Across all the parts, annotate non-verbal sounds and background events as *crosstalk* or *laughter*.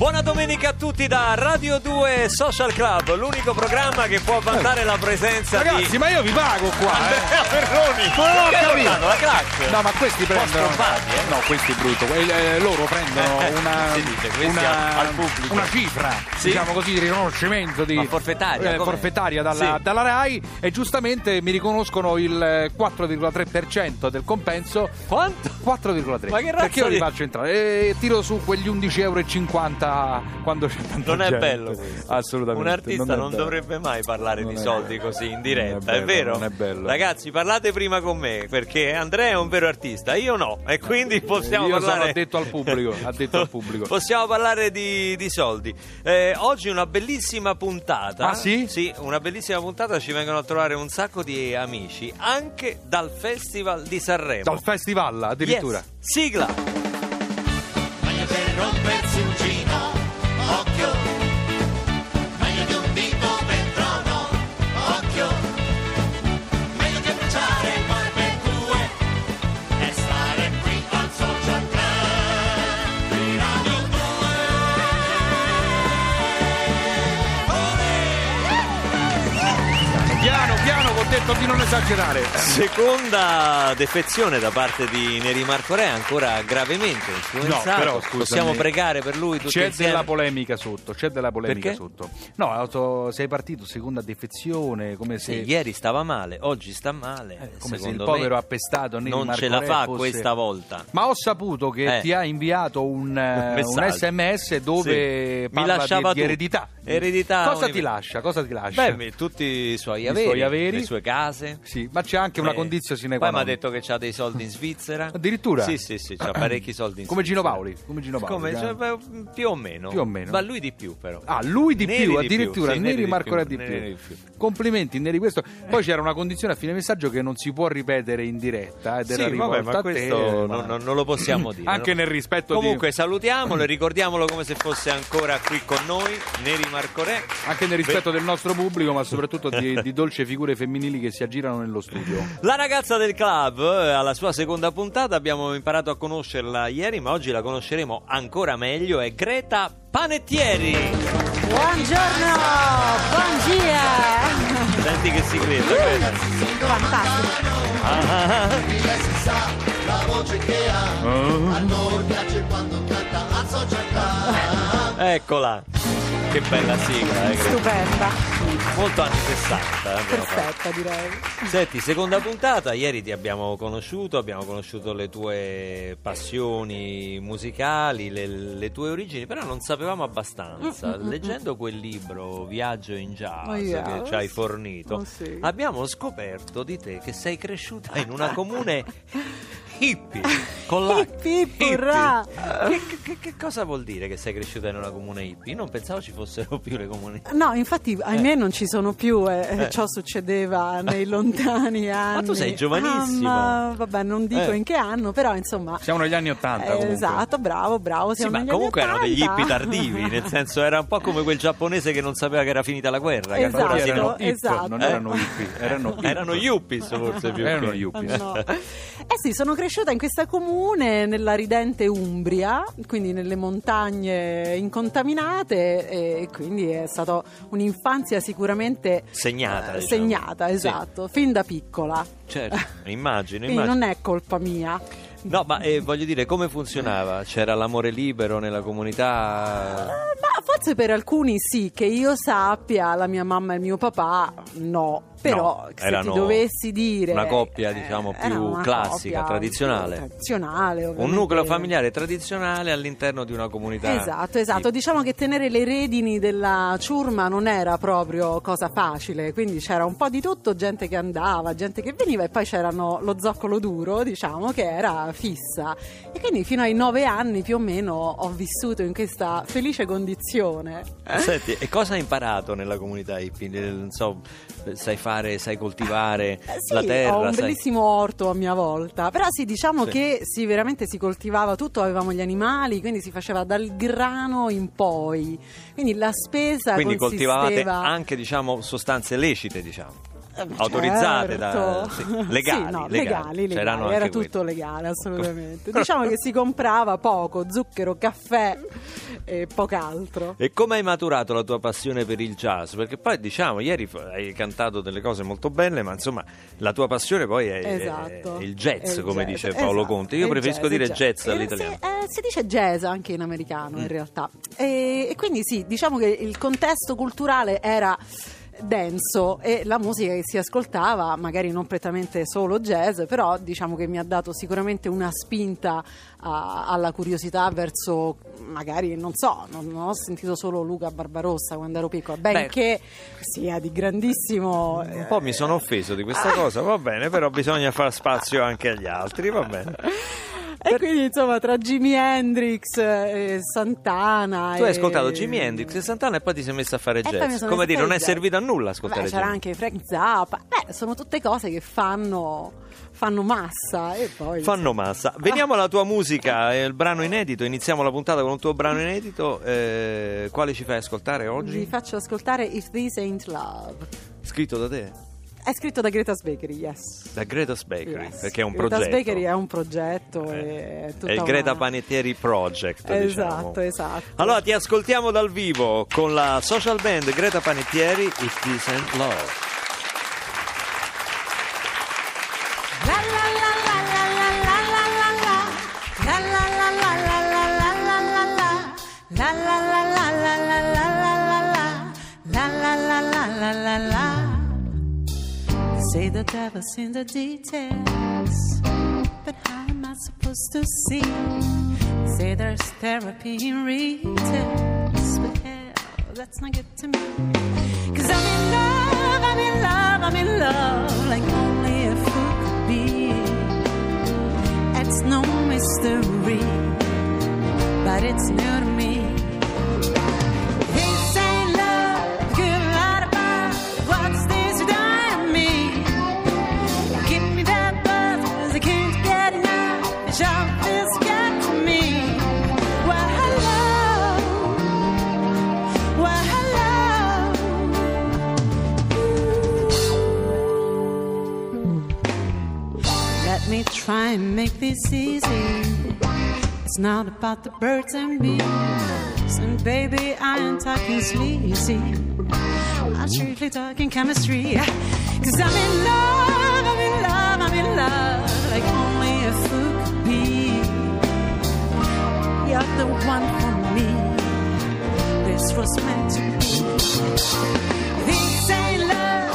Buona domenica a tutti da Radio 2 Social Club, l'unico programma che può vantare la presenza Ragazzi, di ma io vi pago qua, eh. Andrea Ferroni. Ma non ho capito. la clac. No, ma questi prendono. eh. No, questi è brutto. Eh, eh, loro prendono Eh, una. dice, una, al- al una cifra, Sì. diciamo così, di riconoscimento di. Ma forfettaria, eh, forfettaria dalla, Sì. dalla RAI e giustamente mi riconoscono il eh, 4,3% del compenso. Quanto? 4,3 Ma che razza perché io li faccio entrare e tiro su quegli 11,50 euro quando c'è tanta Non è gente. bello questo. assolutamente Un artista è non, bello. dovrebbe mai parlare Non di è soldi bello. così in Non diretta, è è, bello, vero? non è bello. Ragazzi, parlate prima con me perché Andrea è un vero artista, io no, e quindi possiamo Io parlare. sono addetto al pubblico, *laughs* addetto al pubblico. Possiamo parlare di, di soldi. Eh, oggi una bellissima puntata. Ah, sì? Sì, una bellissima puntata. Ci vengono a trovare un sacco di amici anche dal Festival di Sanremo. Dal festival addirittura. Yes. Sigla. Di non esagerare. Seconda defezione da parte di Neri Marco Re, ancora gravemente influenzato. No, però, scusami. Possiamo pregare per lui tutti C'è insieme? della polemica sotto, c'è della polemica Perché? sotto. No, auto- sei partito seconda defezione, come se, Sì, ieri stava male, oggi sta male. eh, come se il povero me appestato Neri non Marco ce la Re fa fosse- questa volta. Ma ho saputo che Eh. ti ha inviato un, eh, un messaggio. sms dove Sì. Mi lasciava di, di eredità. Eredità Cosa univ- ti lascia? Cosa ti lascia? Beh, tutti i suoi I averi, suoi averi. le sue case. Sì, ma c'è anche una Eh, condizione sine qua Poi mi ha non. detto che ha dei soldi in Svizzera. Addirittura? Sì, sì, sì, c'ha parecchi soldi in Come Gino Svizzera. Paoli, come Gino Paoli, Come, eh. cioè, beh, più o meno. Più o meno. Ma lui di più, però. Ah, lui di Neri più, di addirittura, sì, Neri Marco Re di più. Neri di più. Complimenti, Neri. Questo. Poi c'era una condizione a fine messaggio che non si può ripetere in diretta ed era Sì, vabbè, ma a te. questo ma- non, non- non lo possiamo dire. *laughs* Anche nel rispetto Comunque di. salutiamolo e ricordiamolo come se fosse ancora qui con noi, Neri Marco Re. Anche nel rispetto del nostro pubblico, ma soprattutto di, di *laughs* dolci figure femminili che si aggirano nello studio. *laughs* La ragazza del club, eh, alla sua seconda puntata, abbiamo imparato a conoscerla ieri, ma oggi la conosceremo ancora meglio, è Greta Panettieri. Buongiorno, buongiorno. Senti che si crede, Greta. Fantastico. Ah, La voce che ha, a noi piace quando canta social club. Eccola. Che bella sigla, eh. Stupenda, Molto anni 60. eh, abbiamo fatto. perfetta direi. Senti, seconda puntata, ieri ti abbiamo conosciuto, abbiamo conosciuto le tue passioni musicali, le, le tue origini, però non sapevamo abbastanza. Leggendo quel libro Viaggio in Jazz Oh, yeah. che ci hai fornito, Oh, sì. abbiamo scoperto di te che sei cresciuta in una comune *laughs* hippie *laughs* con la Hip, hip, urrà. Che, che- che cosa vuol dire che sei cresciuta in una comune hippie? Io non pensavo ci fossero più le comuni. No, infatti, ahimè, non ci sono più. eh, eh, Ciò succedeva nei lontani *laughs* anni. tu sei giovanissima. Ah, ma, vabbè, non dico Eh. in che anno, però insomma. Siamo negli anni Ottanta. eh, comunque. esatto, bravo, bravo. Sì, Siamo ma negli comunque anni erano degli 80. hippie tardivi, nel *laughs* senso era un po' come quel giapponese che non sapeva che era finita la guerra. Che Esatto. ancora si- erano hip, esatto. non Eh. erano hippie, erano. Erano yuppies forse più. Erano che- yuppies. No. Eh sì, sono cresciuta in questa comune nella ridente Umbria, quindi nelle montagne incontaminate e quindi è stata un'infanzia sicuramente Segnata, eh, diciamo. segnata, Sì. esatto, fin da piccola. Certo, immagino, *laughs* immagino. non è colpa mia. No, ma eh, voglio dire, come funzionava? C'era l'amore libero nella comunità? Eh, Ma forse per alcuni sì, che io sappia, la mia mamma e il mio papà no. Però No, se ti dovessi dire una coppia, eh, diciamo, più classica, tradizionale. Tradizionale, Un nucleo familiare tradizionale all'interno di una comunità. Esatto, esatto. Diciamo che tenere le redini della ciurma non era proprio cosa facile, quindi c'era un po' di tutto, gente che andava, gente che veniva e poi c'erano lo zoccolo duro, diciamo, che era fissa. E quindi fino ai nove anni più o meno ho vissuto in questa felice condizione. Senti, e cosa hai imparato nella comunità hippie? Non so, sai fare, sai coltivare *laughs* Eh, sì, la terra? ho un sai- bellissimo orto a mia volta, però sì, diciamo Sì. che sì, veramente si coltivava tutto, avevamo gli animali, quindi si faceva dal grano in poi. Quindi la spesa Quindi consisteva... coltivavate anche, diciamo, sostanze lecite, diciamo. Eh, autorizzate da certo. sì, *laughs* legali, Sì, no, legali. legali, legali. Era quelli. tutto legale assolutamente *laughs* diciamo che si comprava poco zucchero caffè e poco altro E come hai maturato la tua passione per il jazz? Perché poi diciamo, ieri hai cantato delle cose molto belle, ma insomma la tua passione poi è, è- Esatto. è il jazz, È come jazz. dice Paolo Esatto. Conte. Io È preferisco jazz, dire jazz, Eh, all'italiano. Si, eh, si dice jazz anche in americano Mm. in realtà e, e quindi sì diciamo che il contesto culturale era denso e la musica che si ascoltava magari non prettamente solo jazz però diciamo che mi ha dato sicuramente una spinta a- alla curiosità verso magari non so non, non ho sentito solo Luca Barbarossa quando ero piccola benché sia di grandissimo Un po' mi sono offeso di questa cosa, va bene, però bisogna far spazio anche agli altri, va bene. *laughs* E quindi insomma tra Jimi Hendrix e Santana Tu hai e- ascoltato Jimi Hendrix e Santana e poi ti sei messa a fare jazz. Come dire, non è jazz. servito a nulla ascoltare Beh, c'era Jimi. anche Frank Zappa beh sono tutte cose che fanno fanno massa e poi Fanno massa. Veniamo alla tua musica, il brano inedito. Iniziamo la puntata con un tuo brano inedito. Eh, quale ci fai ascoltare vi oggi? faccio ascoltare If This Ain't Love Scritto da te? È scritto da Greta Bakery yes Da Greta's Bakery, Yes. perché è un Greta's progetto. Bakery è un progetto Eh, e è, tutta È il una- Greta Panettieri Project, diciamo. esatto esatto Allora ti ascoltiamo dal vivo con la social band Greta Panettieri If This Ain't Love. La la la la la Say the devil's in the details, but how am I supposed to see? Say there's therapy in retails, but hell, that's not good to me. Cause I'm in love, I'm in love, I'm in love, like only a fool could be. It's no mystery, but it's new to me. Try and make this easy. It's not about the birds and bees. And baby, I ain't talking sleazy. I'm strictly talking chemistry. Cause I'm in love, I'm in love, I'm in love. Like only a fool could be. You're the one for me. This was meant to be. This ain't love,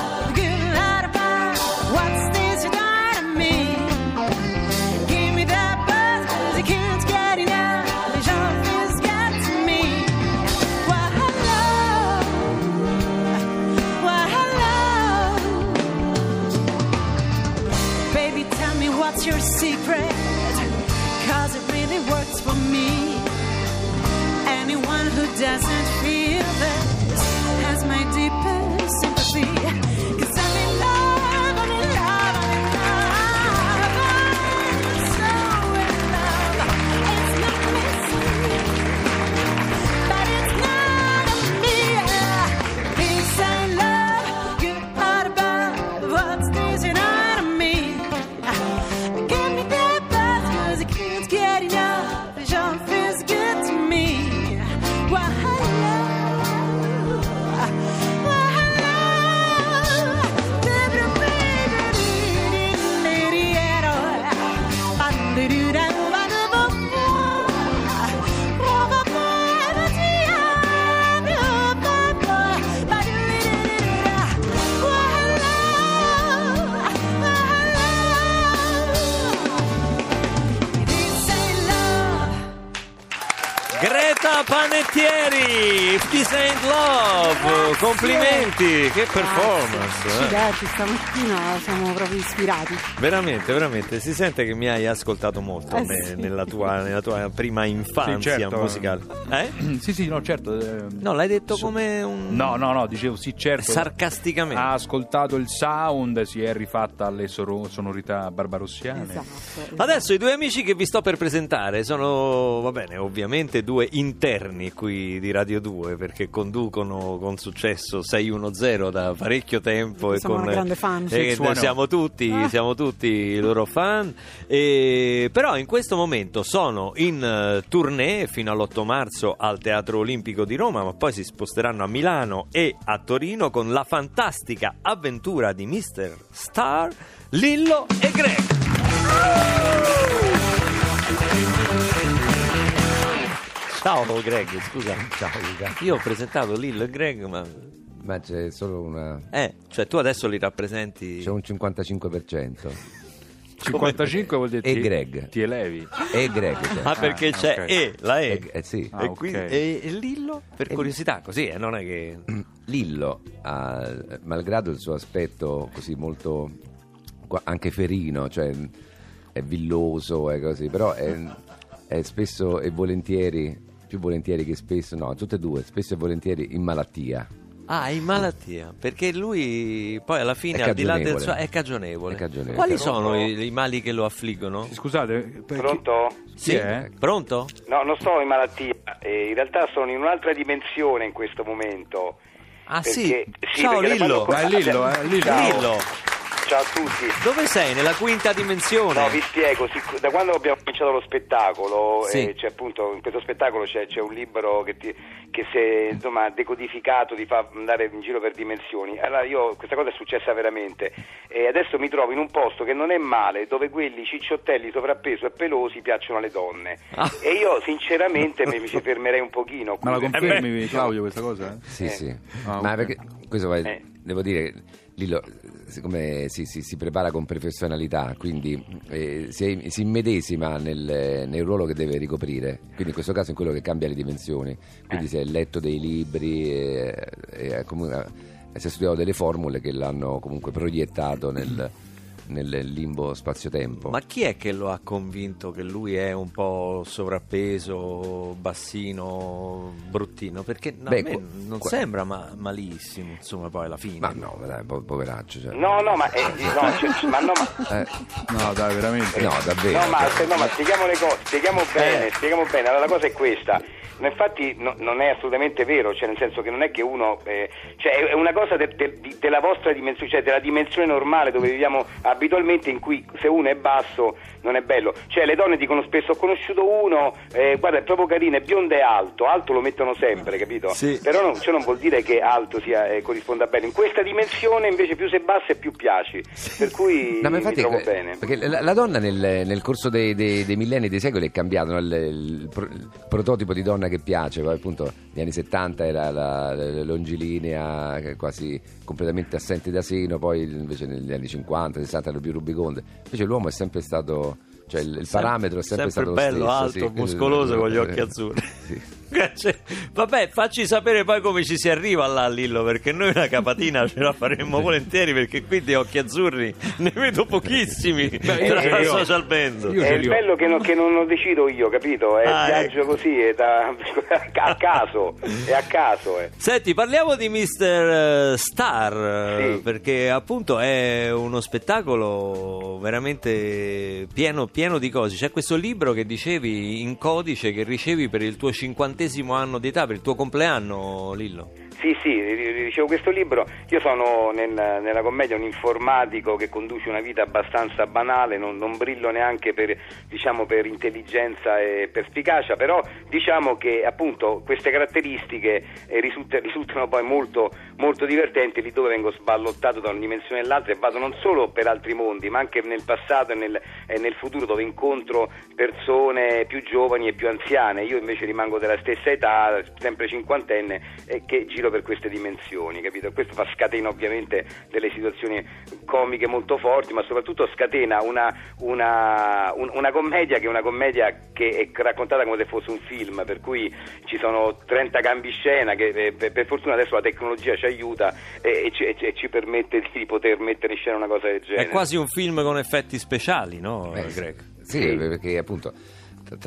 stars in Panettieri, This Ain't Love, Grazie. complimenti, che performance. eh. Accidenti, stamattina siamo proprio ispirati. Veramente, veramente, si sente che mi hai ascoltato molto Eh ne- sì. nella, tua, nella tua prima infanzia Sì, certo. musicale. Eh? *clears throat* sì, sì, no, certo. eh, No, l'hai detto so- come un... No, no, no, dicevo sì, certo. Sarcasticamente. Ha ascoltato il sound, si è rifatta alle soro- sonorità barbarossiane. Esatto. esatto. Adesso i due amici che vi sto per presentare sono, va bene, ovviamente due interni qui di Radio 2 perché conducono con successo 610 da parecchio tempo e Siamo con una grande fan. e siamo tutti, Ah. siamo tutti i loro fan e, però in questo momento sono in eh, tournée fino all'8 marzo al Teatro Olimpico di Roma ma poi si sposteranno a Milano e a Torino con la fantastica avventura di Mr. Star, Lillo e Greg Ciao Greg, scusa. Ciao Luca. Io ho presentato Lillo e Greg, ma. Ma c'è solo una... Eh, cioè tu adesso li rappresenti. C'è un 55%. 55 vuol dire E ti- Greg. Ti elevi. E Greg. cioè. Ah, perché Ah, c'è ok. E, la E. E- eh, sì. Ah, e, quindi- e- e Lillo? Per curiosità, così, eh, non è che. *clears throat* Lillo, ha, malgrado il suo aspetto così molto anche ferino, cioè è villoso e così, però è, è spesso e volentieri, più volentieri che spesso, no, tutte e due, spesso e volentieri in malattia. Ah, in malattia. Perché lui poi alla fine, al di là del suo. È cagionevole. È cagionevole. Quali Pronto? sono i, i mali che lo affliggono? Scusate, perché- Pronto? Sì? È? Pronto? No, non sto in malattia, eh, in realtà sono in un'altra dimensione in questo momento. Ah, Perché- sì. sì, Ciao Lillo. Ma è Lillo, eh, Lillo. Ciao. Lillo, Ciao a tutti. dove sei? Nella quinta dimensione? No, vi spiego, sic- da quando abbiamo cominciato lo spettacolo, Sì. eh, c'è appunto in questo spettacolo c'è, c'è un libro che, ti- che se insomma decodificato ti fa andare in giro per dimensioni. Allora io questa cosa è successa veramente e adesso mi trovo in un posto che non è male, dove quelli cicciottelli sovrappeso e pelosi piacciono alle donne. Ah. E io sinceramente mi, mi ci *laughs* fermerei un pochino. Ma la confermi, Claudio, questa cosa? eh? Sì, Eh. sì. Ah, Ma ok. perché questo va- Eh. Devo dire, Lillo, siccome si, si- si prepara con professionalità, quindi eh, si, si immedesima nel, nel ruolo che deve ricoprire, quindi in questo caso in quello che cambia le dimensioni, quindi si è letto dei libri e, e comunque si è studiato delle formule che l'hanno comunque proiettato nel, nel limbo spazio-tempo. Ma chi è che lo ha convinto che lui è un po' sovrappeso, bassino, bruttino? Perché no, Beh, a me qua- non qua- sembra ma- malissimo, insomma, poi alla fine. Ma no, dai, po- poveraccio. Cioè. No, no, ma, eh, no, cioè, ma no, ma Eh, No, dai, veramente. no, davvero. No, ma, cioè, no, ma spieghiamo le cose, spieghiamo bene, spieghiamo bene. Allora, la cosa è questa. Ma Infatti no- non è assolutamente vero, cioè nel senso che non è che uno, eh, cioè è una cosa de- de- di- della vostra dimensione, cioè della dimensione normale dove viviamo abitualmente in cui se uno è basso non è bello. Cioè le donne dicono spesso ho conosciuto uno, eh, guarda è proprio carino, è biondo e alto, alto lo mettono sempre, capito? Sì. Però non, ciò non vuol dire che alto sia, eh, corrisponda bene. In questa dimensione invece più sei basso e più piaci, per cui No, infatti, trovo bene. Perché la, la donna nel, nel corso dei, dei- dei millenni, dei secoli è cambiato, no? il, il pro- il prototipo di donna che piace, poi appunto negli anni 70 era la, la longilinea, quasi completamente assente da seno, poi invece negli anni 50, 60 era più rubiconde. Invece l'uomo è sempre stato, cioè il, il parametro è sempre, stato lo bello, stesso. alto, sì. muscoloso con gli occhi *laughs* azzurri. Sì. Vabbè, facci sapere poi come ci si arriva là, Lillo, perché noi una capatina ce la faremmo volentieri, perché qui di occhi azzurri ne vedo pochissimi io tra ho. social band. Io È il bello che non, che non lo decido io, capito? È Ah, viaggio ecco. così, è da, a caso, è a caso. Eh. Senti, parliamo di Mr. Star, eh, Sì. perché appunto è uno spettacolo veramente pieno, pieno di cose. C'è questo libro che dicevi in codice che ricevi per il tuo cinquantesimo anno di età, per il tuo compleanno, Lillo. Sì, sì, ricevo questo libro. Io sono nel- nella commedia un informatico che conduce una vita abbastanza banale, non, non brillo neanche per, diciamo, per intelligenza e perspicacia, però diciamo che appunto queste caratteristiche eh, risulta- *laughs* risultano poi molto, molto divertenti lì dove vengo sballottato da una dimensione all'altra e vado non solo per altri mondi, ma anche nel passato e nel, e nel futuro dove incontro persone più giovani e più anziane. Io invece rimango della stessa età, sempre cinquantenne, e che giro per queste dimensioni, capito? Questo fa scatena ovviamente delle situazioni comiche molto forti, ma soprattutto scatena una, una, un- una commedia che è una commedia che è raccontata come se fosse un film, per cui ci sono 30 cambi scena che eh, per, per fortuna adesso la tecnologia ci aiuta e, e ci, e ci- e ci permette di poter mettere in scena una cosa del genere. È quasi un film con effetti speciali, no, Eh, sì. Greg? Sì, Sì. perché appunto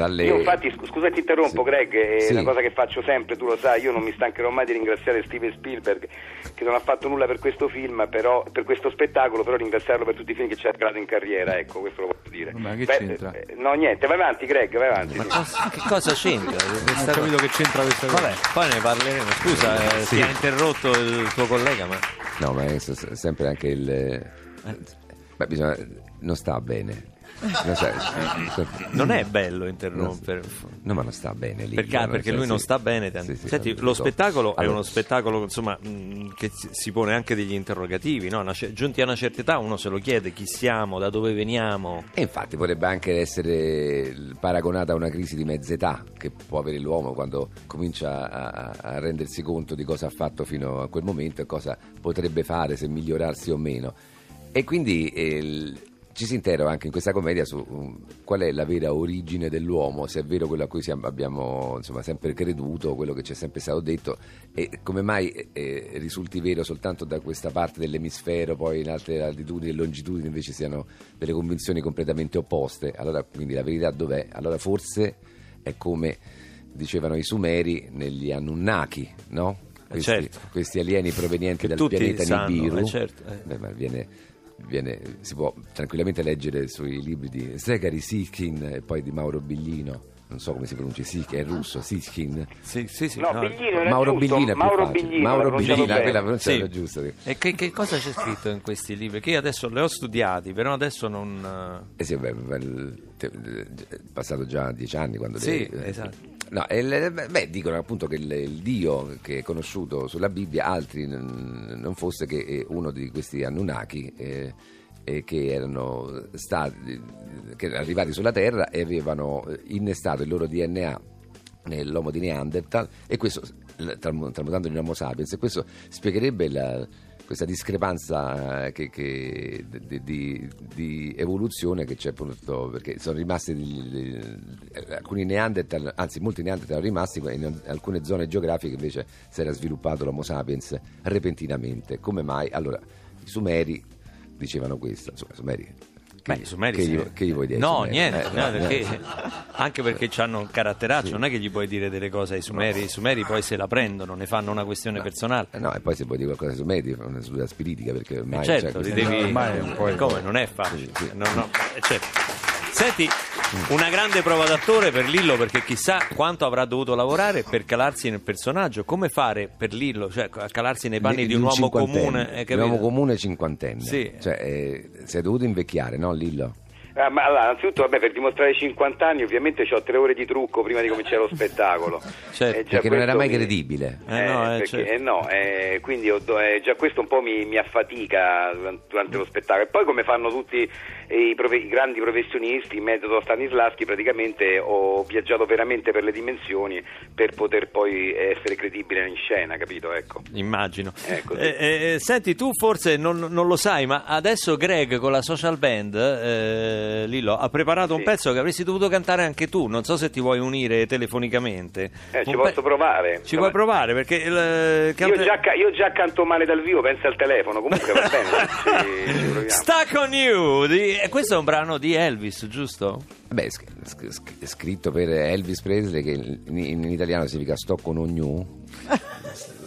le... Io infatti, scu- scusa ti interrompo Sì. Greg, è Sì. una cosa che faccio sempre, tu lo sai, io non mi stancherò mai di ringraziare Steven Spielberg che non ha fatto nulla per questo film, però, per questo spettacolo, però ringraziarlo per tutti i film che ci ha regalato in carriera, ecco, questo lo posso dire. Ma che Beh, c'entra? eh, no, niente, vai avanti Greg, vai avanti. Ma sì. cosa- che cosa c'entra? *laughs* Non ho capito che c'entra questa cosa. Vabbè, poi ne parleremo. Scusa, eh, Sì. ti ha interrotto il tuo collega, ma No, ma è sempre anche il... Beh, bisogna... non sta bene. Non sa- non è bello interrompere. No, ma non sta bene lì. Perché, no, perché cioè, lui non sì. sta bene. Sì, sì, Senti, lo spettacolo è Allora, uno spettacolo insomma, mh, che si- pone anche degli interrogativi. no? Una giunti a una certa età uno se lo chiede chi siamo, da dove veniamo. E infatti potrebbe anche essere paragonata a una crisi di mezza età che può avere l'uomo quando comincia a, a rendersi conto di cosa ha fatto fino a quel momento e cosa potrebbe fare, se migliorarsi o meno. E quindi eh, il- ci si interroga anche in questa commedia su um, qual è la vera origine dell'uomo, se è vero quello a cui siamo- abbiamo insomma, sempre creduto, quello che ci è sempre stato detto, e come mai eh, risulti vero soltanto da questa parte dell'emisfero, poi in altre latitudini e longitudini invece siano delle convinzioni completamente opposte. Allora, quindi la verità dov'è? Allora forse è come dicevano i Sumeri negli Anunnaki, no? Questi, certo. questi alieni provenienti Che dal pianeta sanno, Nibiru. eh, certo, eh. Beh, viene, viene- si può tranquillamente leggere sui libri di Segari Sitkin e poi di Mauro Biglino. Non so come si pronuncia, Sitkin, è russo, Sitkin. Sì, sì, sì. No, no. Biglino Mauro giusto, Biglino è più Mauro facile. Biglino, Mauro bene. quella pronuncia Sì. giusta. E che, che cosa c'è scritto in questi libri? Che io adesso li ho studiati, però adesso non. Eh sì, beh, beh, passato già dieci anni quando... Sì, le- esatto. No, e il- beh, dicono appunto che il, il Dio che è conosciuto sulla Bibbia, altri non, non fosse che eh, uno di questi Anunnaki eh, eh, che erano stati, che erano arrivati sulla Terra e avevano eh, innestato il loro DNA nell'uomo di Neanderthal e questo tram- tramutando in Homo sapiens e questo spiegherebbe la- questa discrepanza eh, che- che- di, di- di evoluzione che c'è appunto perché sono rimasti degli- eh, alcuni Neanderthal anzi molti Neanderthal erano rimasti in alcune zone geografiche invece si era sviluppato l'Homo sapiens repentinamente come mai? allora i Sumeri dicevano questo insomma i Sumeri Beh, i Sumeri che, sì. gli, che gli vuoi dire ai No, niente, Eh, no, eh, perché- eh. anche perché hanno un caratteraccio, non è che gli puoi dire delle cose ai Sumeri, i Sumeri poi se la prendono, ne fanno una questione personale. Eh no, e poi se vuoi dire qualcosa su Sumeri fa una seduta spiritica perché ormai Eh, cioè, certo, li questa- devi... ormai è un po' Come? Non è facile. Sì, sì. No, no, certo. Senti, una grande prova d'attore per Lillo perché chissà quanto avrà dovuto lavorare per calarsi nel personaggio. Come fare per Lillo, cioè a calarsi nei panni di un uomo cinquantenne, comune? un uomo comune cinquantenne. Sì. Cioè, eh, si è dovuto invecchiare, no Lillo? Ah, ma allora, anzitutto, vabbè, per dimostrare i 50 anni, ovviamente ho tre ore di trucco prima di cominciare lo *laughs* spettacolo. Certo, E già Perché non era mai mi- credibile. Eh, no, eh, perché- certo. eh, no, eh, quindi ho do- eh, già questo un po' mi, mi affatica durante, lo spettacolo. E poi, come fanno tutti i, profe- i grandi professionisti, metodo Stanislaschi, praticamente ho viaggiato veramente per le dimensioni per poter poi essere credibile in scena, capito? Ecco. Immagino. Ecco, sì. Eh, eh, senti, tu forse non, non lo sai, ma adesso Greg con la social band, eh, Lillo, ha preparato un Sì. pezzo che avresti dovuto cantare anche tu. Non so se ti vuoi unire telefonicamente. Eh, ci Un posso provare? Ci vuoi provare? Perché il, Io già, io già canto male dal vivo, pensa al telefono, comunque va bene, *laughs* ci, ci. Stuck on You. Di- e questo è un brano di Elvis, giusto? Beh, sc- sc- sc- scritto per Elvis Presley, che in, in italiano significa sto con ognuno. *laughs*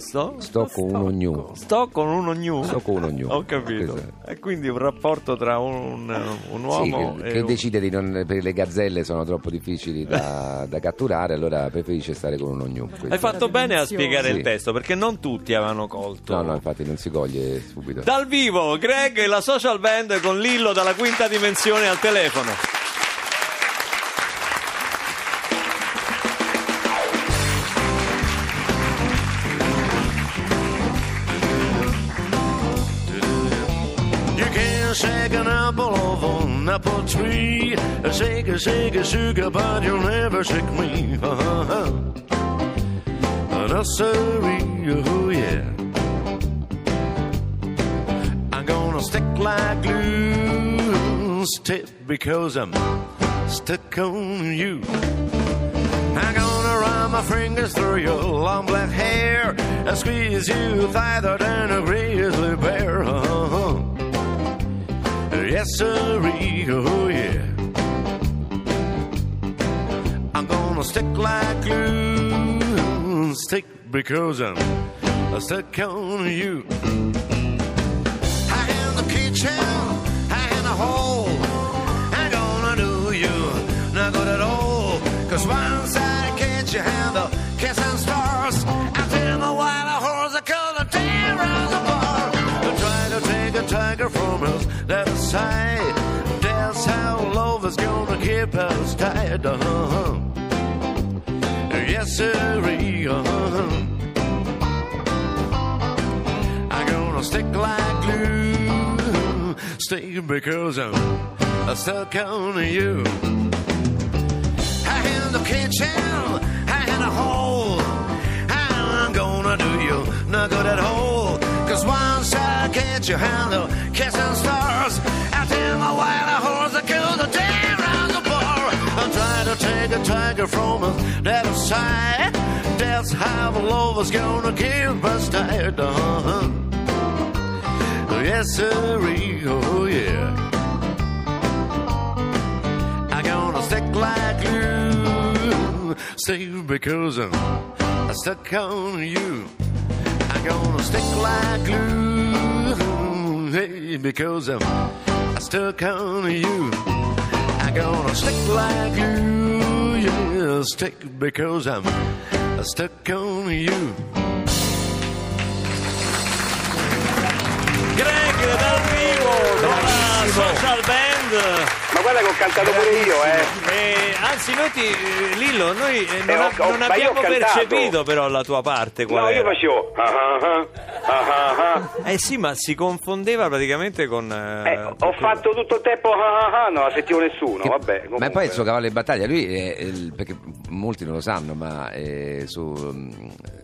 Sto? Sto con un ognuno. Sto con uno new. Sto con un ognuno. Ho capito. E quindi un rapporto tra un, un Sì, uomo che, e che un... decide di non. perché le gazzelle sono troppo difficili da, da catturare, allora preferisce stare con un ognuno. Hai fatto bene a spiegare il Sì. testo perché non tutti avevano colto. No, no, infatti non si coglie subito. Dal vivo, Greg e la social band con Lillo dalla quinta dimensione al telefono. Apple off an apple tree. Shake a shake a sugar, but you'll never shake me. *laughs* Nursery, oh yeah. I'm gonna stick like glue, stick because I'm stuck on you. I'm gonna run my fingers through your long black hair and squeeze you tighter than a grizzly bear. Uh-huh. *laughs* Yes, sir, oh yeah. I'm gonna stick like glue. Stick because I'm stuck on you. I in the kitchen, I in the hole. I'm gonna do you not good at all. Cause once I catch you hand the kiss and stars, I tell my wild horse I call the tear on the bar. I try to take a tiger from his side. That's how love is gonna keep us tied. Uh-huh. Yes, sir. Uh-huh. I'm gonna stick like glue. Stick because I'm stuck on you. I in the kitchen, I in a hole. I'm gonna do you not good at all. Cause once I get you handle kissing stars, I tell my wild horse I kill the day around the bar. I'm trying to take a tiger from the other side. That's how the love is gonna keep us tied. Uh-huh. Yes, sir. Oh, yeah. I'm gonna stick like glue. Stay because I'm stuck on you. I'm gonna stick like glue. Hey, because I'm, stuck on you. I'm gonna stick like glue. Yeah, stick because I'm, I'm stuck on you. Greg dal vivo con la social band. Ma guarda che ho cantato pure io, eh. Eh, anzi, noi ti, Lillo, noi eh, non, Eh, ho- ho- non io abbiamo percepito però la tua parte qual No, io era. facevo. ah, ah, ah. Eh sì, ma si confondeva praticamente con... eh, Eh, ho fatto tutto il tempo. ah, ah, ah, non la sentivo nessuno. Che- Vabbè, ma poi il suo cavallo di battaglia, lui è, perché molti non lo sanno, ma eh, su,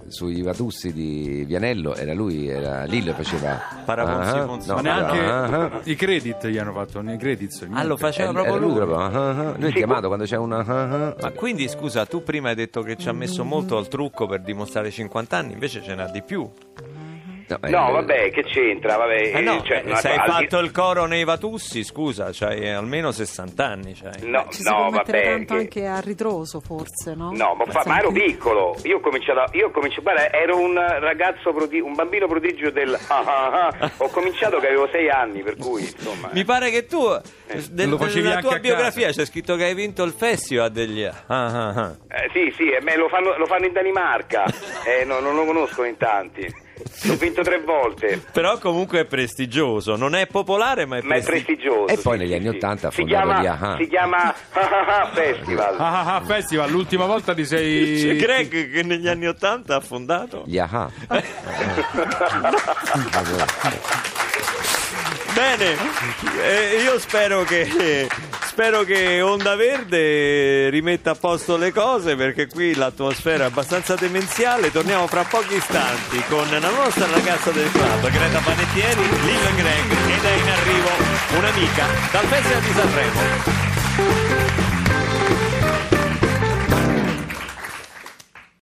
sui Vatussi di Vianello era lui, era Lillo che faceva Paraponzi ah, Fonzi. no, Ma neanche ah, ah. i credit gli hanno fatto, i credits. Ah, lo faceva proprio era lui. proprio, ah, ah. Noi Sì, chiamato quando c'è una ah, ah. Ma quindi scusa, tu prima hai detto che ci ha messo molto al trucco per dimostrare 50 anni, invece ce n'ha di più. No, eh, No, vabbè, che c'entra? Vabbè, Eh no, cioè, eh, se hai fatto il coro nei Vatussi, scusa, c'hai almeno 60 anni. C'hai. No, Ci si può no, mettere vabbè. tanto che- anche a ritroso, forse, no? No, ma, fa- ma ero piccolo, io ho cominciato, io ho cominciato, guarda, ero un ragazzo, prodi- un bambino prodigio del ah, ah, ah. ho cominciato che avevo sei anni, per cui insomma... Mi pare che tu, del- Lo facevi nella anche tua a biografia c'è scritto che hai vinto il festival degli... Ah, ah, ah. Eh, sì, sì, eh, beh, lo, fanno, lo fanno in Danimarca, eh, no, non lo conoscono in tanti, l'ho vinto tre volte, Però comunque è prestigioso, non è popolare ma è ma è prestigioso. E poi sì, negli sì, anni sì. Ottanta ha si fondato chiama, gli Ah-Ah. Si chiama Ah, ah, ah Festival. Ah, ah, ah, festival, l'ultima volta ti sei... C'è Greg che negli anni Ottanta ha fondato. Gli ah, Bene, eh, io spero che, spero che Onda Verde rimetta a posto le cose perché qui l'atmosfera è abbastanza demenziale. Torniamo fra pochi istanti con la nostra ragazza del club, Greta Panettieri, Lil Greg ed è in arrivo un'amica dal Festival di Sanremo.